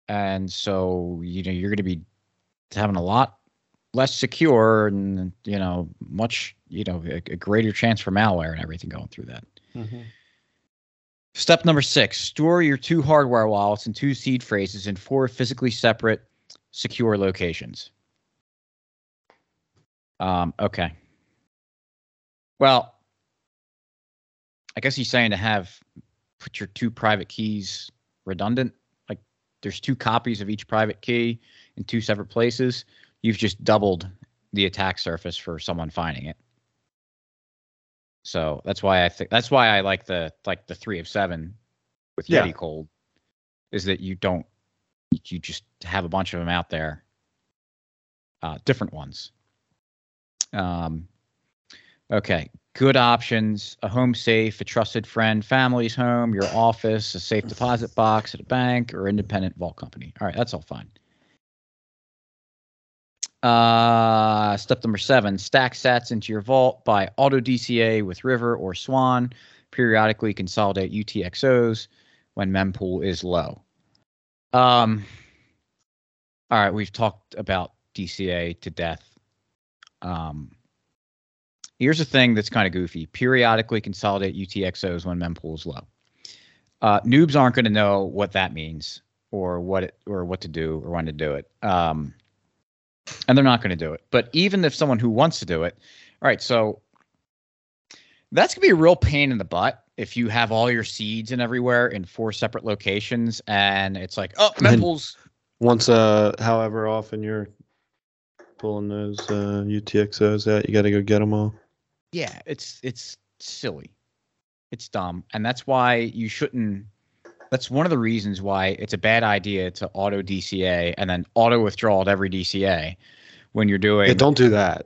And so, you know, you're going to be having a lot less secure and, you know, much, you know, a, a greater chance for malware and everything going through that. Mm-hmm. Step number six store your two hardware wallets and two seed phrases in four physically separate, secure locations. Um, okay. Well, I guess he's saying to have put your two private keys redundant. Like there's two copies of each private key in two separate places. You've just doubled the attack surface for someone finding it. So that's why I think that's why I like the like the three of seven with Yeah. Yeti Cold, is that you don't you just have a bunch of them out there, uh, different ones. Um, okay, good options: a home safe, a trusted friend, family's home, your office, a safe deposit box at a bank, or independent vault company. All right, that's all fine. Uh, step number seven: stack sats into your vault by auto DCA with River or Swan. Periodically consolidate UTXOs when mempool is low. Um. All right, we've talked about DCA to death. Um. Here's a thing that's kind of goofy: periodically consolidate UTXOs when mempool is low. Uh, noobs aren't going to know what that means or what it or what to do or when to do it. Um, and they're not going to do it. But even if someone who wants to do it, all right, so that's going to be a real pain in the butt if you have all your seeds and everywhere in four separate locations and it's like, oh, mempool's Once, uh, however often you're pulling those uh, UTXOs out, you got to go get them all. yeah, it's it's silly. It's dumb. And that's why you shouldn't That's one of the reasons why it's a bad idea to auto DCA and then auto withdraw at every DCA when you're doing Yeah, don't do that.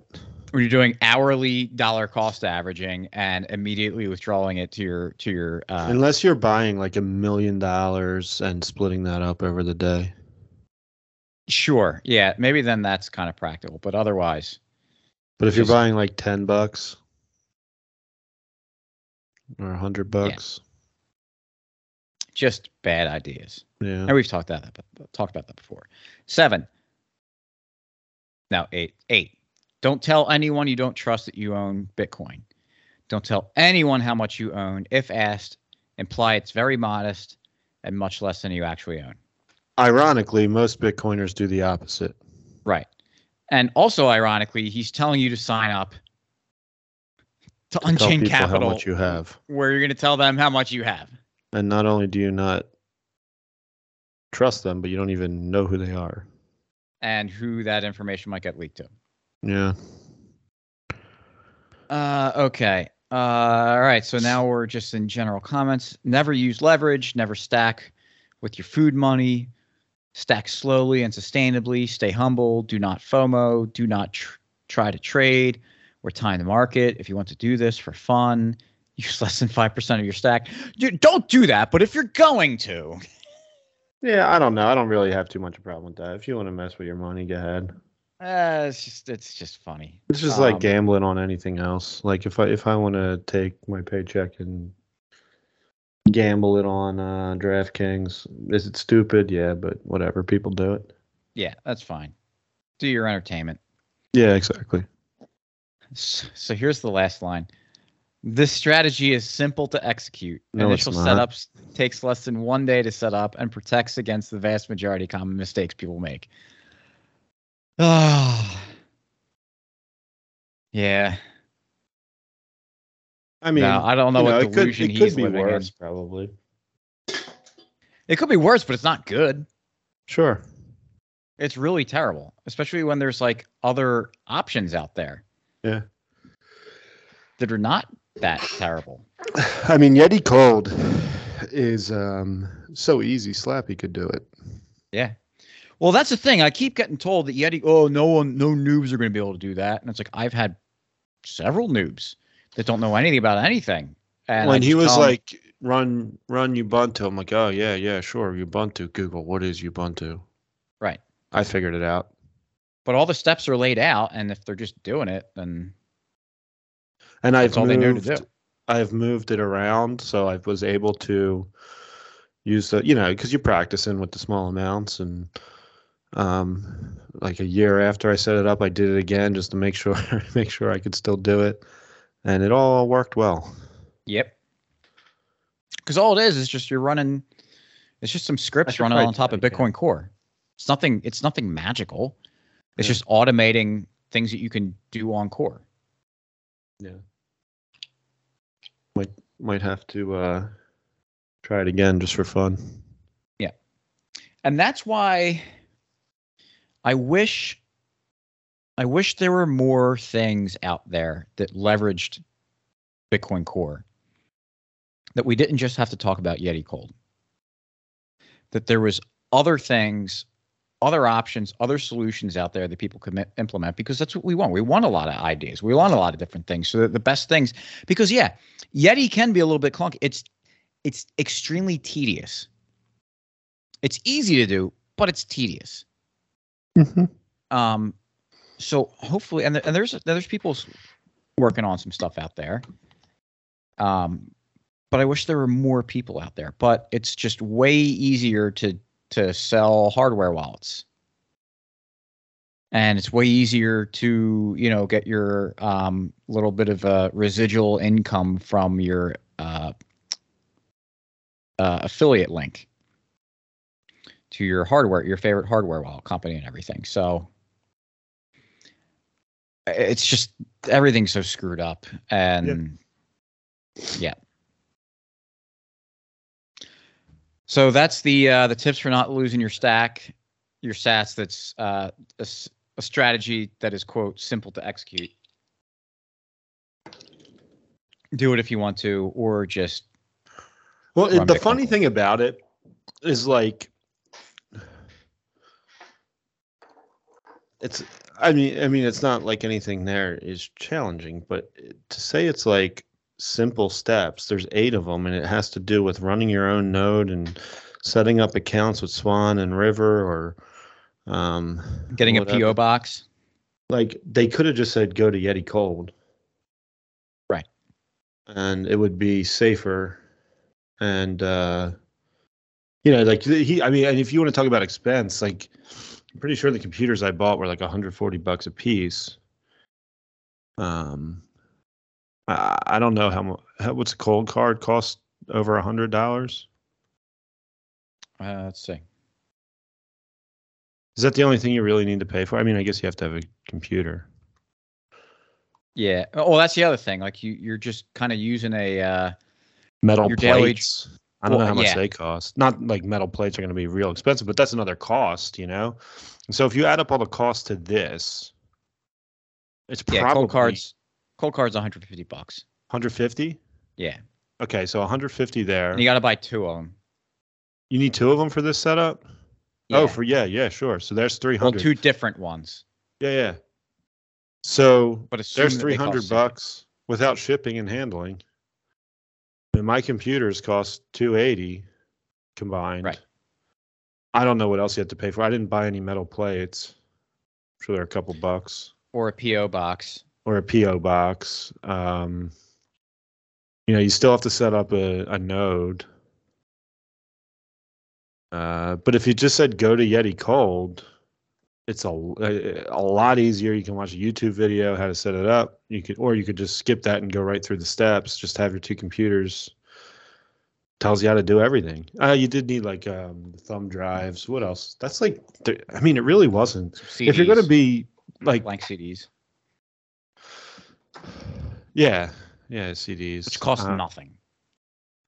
when you're doing hourly dollar cost averaging and immediately withdrawing it to your to your uh, Unless you're buying like a million dollars and splitting that up over the day. Sure yeah maybe then that's kind of practical but otherwise But if you're buying like ten bucks or a hundred bucks, just bad ideas. Yeah. and we've talked that talked about that before. Seven. Now eight eight. Don't tell anyone you don't trust that you own bitcoin. Don't tell anyone how much you own if asked. Imply it's very modest and much less than you actually own Ironically, most Bitcoiners do the opposite. Right. And also, ironically, he's telling you to sign up to Unchained people Capital, how much you have. where you're going to tell them how much you have. And not only do you not trust them, but you don't even know who they are. and who that information might get leaked to. Yeah. Uh, okay. Uh, all right. So now we're just in general comments. Never use leverage. Never stack with your food money. Stack slowly and sustainably. Stay humble. Do not FOMO. Do not tr- try to trade or time the market. If you want to do this for fun, <laughs> use less than 5% of your stack. You- Don't do that. But if you're going to, Yeah, I don't know. I don't really have too much of a problem with that. If you want to mess with your money, go ahead. uh, it's just it's just funny. It's just like Um, gambling on anything else. Like if I if I want to take my paycheck and gamble it on uh, DraftKings, is it stupid? Yeah, but whatever. People do it. Yeah, that's fine. Do your entertainment. Yeah, exactly. So here's the last line. This strategy is simple to execute. No, Initial setups takes less than one day to set up and protects against the vast majority of common mistakes people make. Ah. <sighs> yeah. I mean, no, I don't know you what know, it could, delusion it could he's be living worse, in. probably. It could be worse, but it's not good. Sure. It's really terrible, especially when there's like other options out there Yeah. that are not that terrible. <sighs> I mean, Yeti Cold is um, so easy. Slappy could do it. Yeah. Well, that's the thing. I keep getting told that Yeti, oh, no one, no noobs are going to be able to do that. And it's like, I've had several noobs that don't know anything about anything. And when he was like, "Run, run Ubuntu," I'm like, "Oh yeah, yeah, sure, Ubuntu." Google, what is Ubuntu? right. I figured it out. But all the steps are laid out. And if they're just doing it, then And I've that's all they know to moved. I've moved it around, so I was able to use the, you know, because you're practicing with the small amounts, and um, like a year after I set it up, I did it again just to make sure, <laughs> make sure I could still do it, and it all worked well. Yep. Because all it is is just you're running, it's just some scripts running on top of Bitcoin Core. It's nothing, it's nothing magical. It's Yeah. just automating things that you can do on Core. Yeah. Might might have to uh, try it again just for fun. Yeah, and that's why I wish I wish there were more things out there that leveraged Bitcoin Core that we didn't just have to talk about Yeti Cold. That there was other things, other options, other solutions out there that people could implement because that's what we want. We want a lot of ideas. We want a lot of different things. So the best things because yeah, Yeti can be a little bit clunky. It's it's extremely tedious. It's easy to do, but it's tedious. Um, so hopefully, and, and there's there's people working on some stuff out there. Um, but I wish there were more people out there. But it's just way easier to to sell hardware wallets, and it's way easier to you know get your um little bit of a residual income from your uh, uh, affiliate link to your hardware, your favorite hardware wallet company and everything. So it's just everything's so screwed up and yeah. So that's the uh, the tips for not losing your stack, your sats. That's uh, a, a strategy that is quote simple to execute. Do it if you want to, or just Well, it, the funny thing about it is like it's I mean I mean it's not like anything there is challenging, but to say it's like simple steps, there's eight of them and it has to do with running your own node and setting up accounts with Swan and River or um Getting a. PO box. like they could have just said go to Yeti Cold. Right. And it would be safer. And uh you know, like he I mean, and if you want to talk about expense, like I'm pretty sure the computers I bought were like 140 bucks a piece. Um I, I don't know how much what's a Coldcard cost over a hundred dollars. Uh, let's see. Is that the only thing you really need to pay for? I mean, I guess you have to have a computer. Yeah. Oh, that's the other thing. Like you, you're just kind of using a. Uh, metal Your daily- plates. I don't know how much yeah. they cost. Not like metal plates are going to be real expensive, but that's another cost, you know. And so if you add up all the costs to this, it's yeah. probably Coldcards. Cold cards, 150 bucks. 150. Yeah. Okay, so 150 there. And you got to buy two of them. You need two of them for this setup. Oh, for yeah, yeah, sure. So there's 300. well, two different ones. Yeah, yeah. So But there's that they cost 300 same. bucks without shipping and handling. And my computers cost 280 combined. Right. I don't know what else you have to pay for. I didn't buy any metal plates. I'm sure they're a couple bucks or a PO box. or a PO box. Um, you know, you still have to set up a, a node. Uh, but if you just said go to Yeti Cold, it's a, a lot easier. You can watch a YouTube video how to set it up. You could, or you could just skip that and go right through the steps. Just have your two computers. Tells you how to do everything. Uh, you did need like um, thumb drives. What else? That's like, th- I mean, it really wasn't. Some If you're going to be like, blank CDs, yeah, yeah, CDs, which cost Uh, nothing.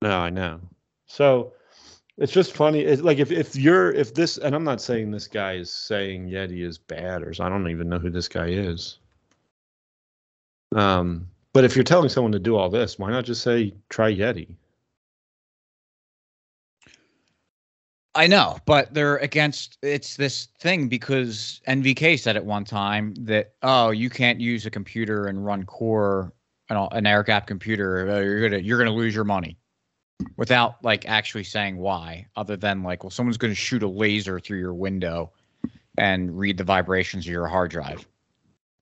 No, I know. So it's just funny. It's like if if you're if this and I'm not saying this guy is saying Yeti is bad or so I don't even know who this guy is. Um, but if you're telling someone to do all this, why not just say try Yeti? I know, but they're against it's this thing because NVK said at one time that oh you can't use a computer and run core an, an air gap computer you're gonna you're gonna lose your money without like actually saying why other than like well someone's gonna shoot a laser through your window and read the vibrations of your hard drive.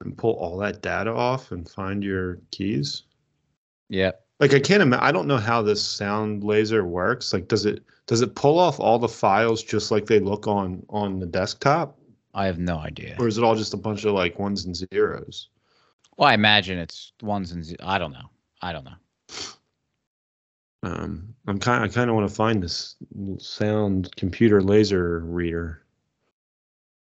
And pull all that data off and find your keys. Yeah. Like I can't imagine. I don't know how this sound laser works. Like, does it does it pull off all the files just like they look on on the desktop, I have no idea. or is it all just a bunch of like ones and zeros? Well, I imagine it's ones and ze- I don't know. I don't know. Um, I'm kind. I kind of want to find this sound computer laser reader.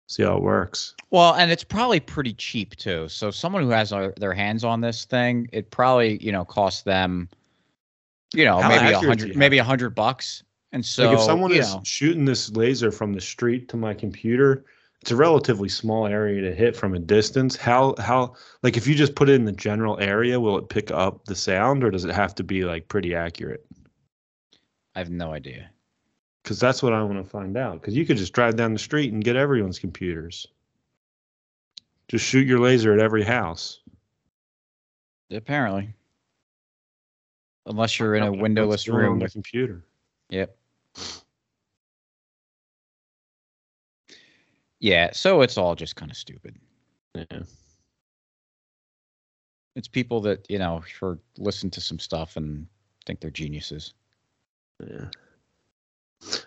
See how it works. Well, and it's probably pretty cheap too. So someone who has their, their hands on this thing, it probably you know costs them, you know, How maybe a accurate do you hundred, maybe a hundred bucks. And so like if someone is know, shooting this laser from the street to my computer, it's a relatively small area to hit from a distance. How how like if you just put it in the general area, will it pick up the sound, or does it have to be like pretty accurate? I have no idea. Because that's what I want to find out. Because you could just drive down the street and get everyone's computers. Just shoot your laser at every house. Apparently, unless you're in a windowless room with computer. Yep. Yeah, so it's all just kind of stupid. Yeah. It's people that, you know, for listen to some stuff and think they're geniuses. Yeah.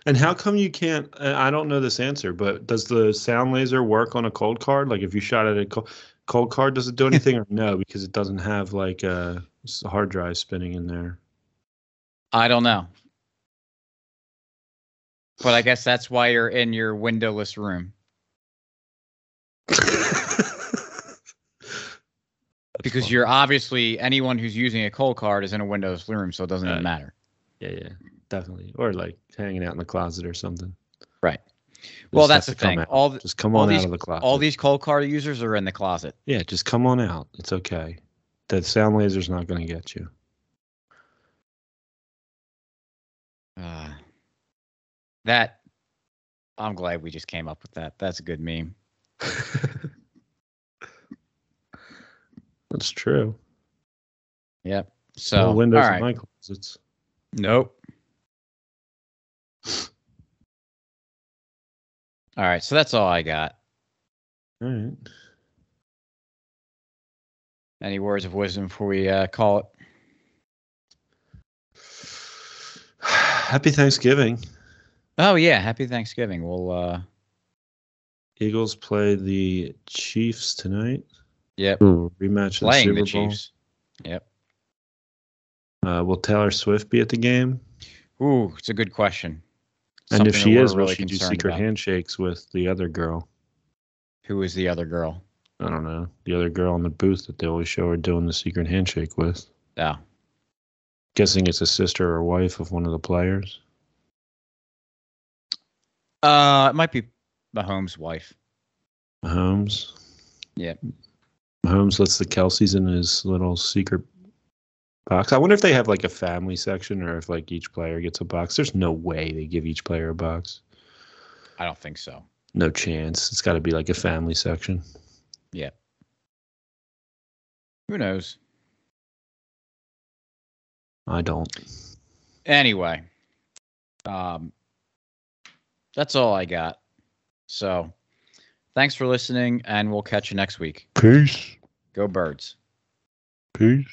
And how come you can't? uh, I don't know this answer, but does the sound laser work on a Coldcard? Like if you shot at a co- Coldcard, does it do <laughs> anything or no? Because it doesn't have like a hard drive spinning in there. I don't know. But I guess that's why you're in your windowless room <laughs> because you're obviously anyone who's using a Coldcard is in a Windows room, so it doesn't even matter. yeah, yeah, definitely. Or like hanging out in the closet or something. Right. Well, that's the thing. out. All the, just come on these- out of the closet. all these Coldcard users are in the closet. yeah, just come on out. It's okay. The sound laser's not going to get you. Uh, That I'm glad we just came up with that. That's a good meme. <laughs> That's true. Yep. So no windows all in my closets. Nope. All right, so that's all I got. All right. Any words of wisdom before we uh, call it? <sighs> Happy Thanksgiving. Oh yeah, happy Thanksgiving. We'll uh Eagles play the Chiefs tonight. yep, Rematch of playing the the Super Bowl. Chiefs. Yep. Uh, will Taylor Swift be at the game? Ooh, it's a good question. and if she that we're is, will really she do secret about. handshakes with the other girl? Who is the other girl? I don't know. The other girl in the booth that they always show her doing the secret handshake with. Yeah. Guessing it's a sister or wife of one of the players. uh, it might be Mahomes' wife. Mahomes. Yep. Mahomes lets the Kelces in his little secret box. I wonder if they have like a family section or if like each player gets a box. There's no way they give each player a box. I don't think so. No chance. It's got to be like a family section. Yeah. Who knows? I don't. Anyway, um, that's all I got. So, thanks for listening, and we'll catch you next week. Peace. Go birds. Peace.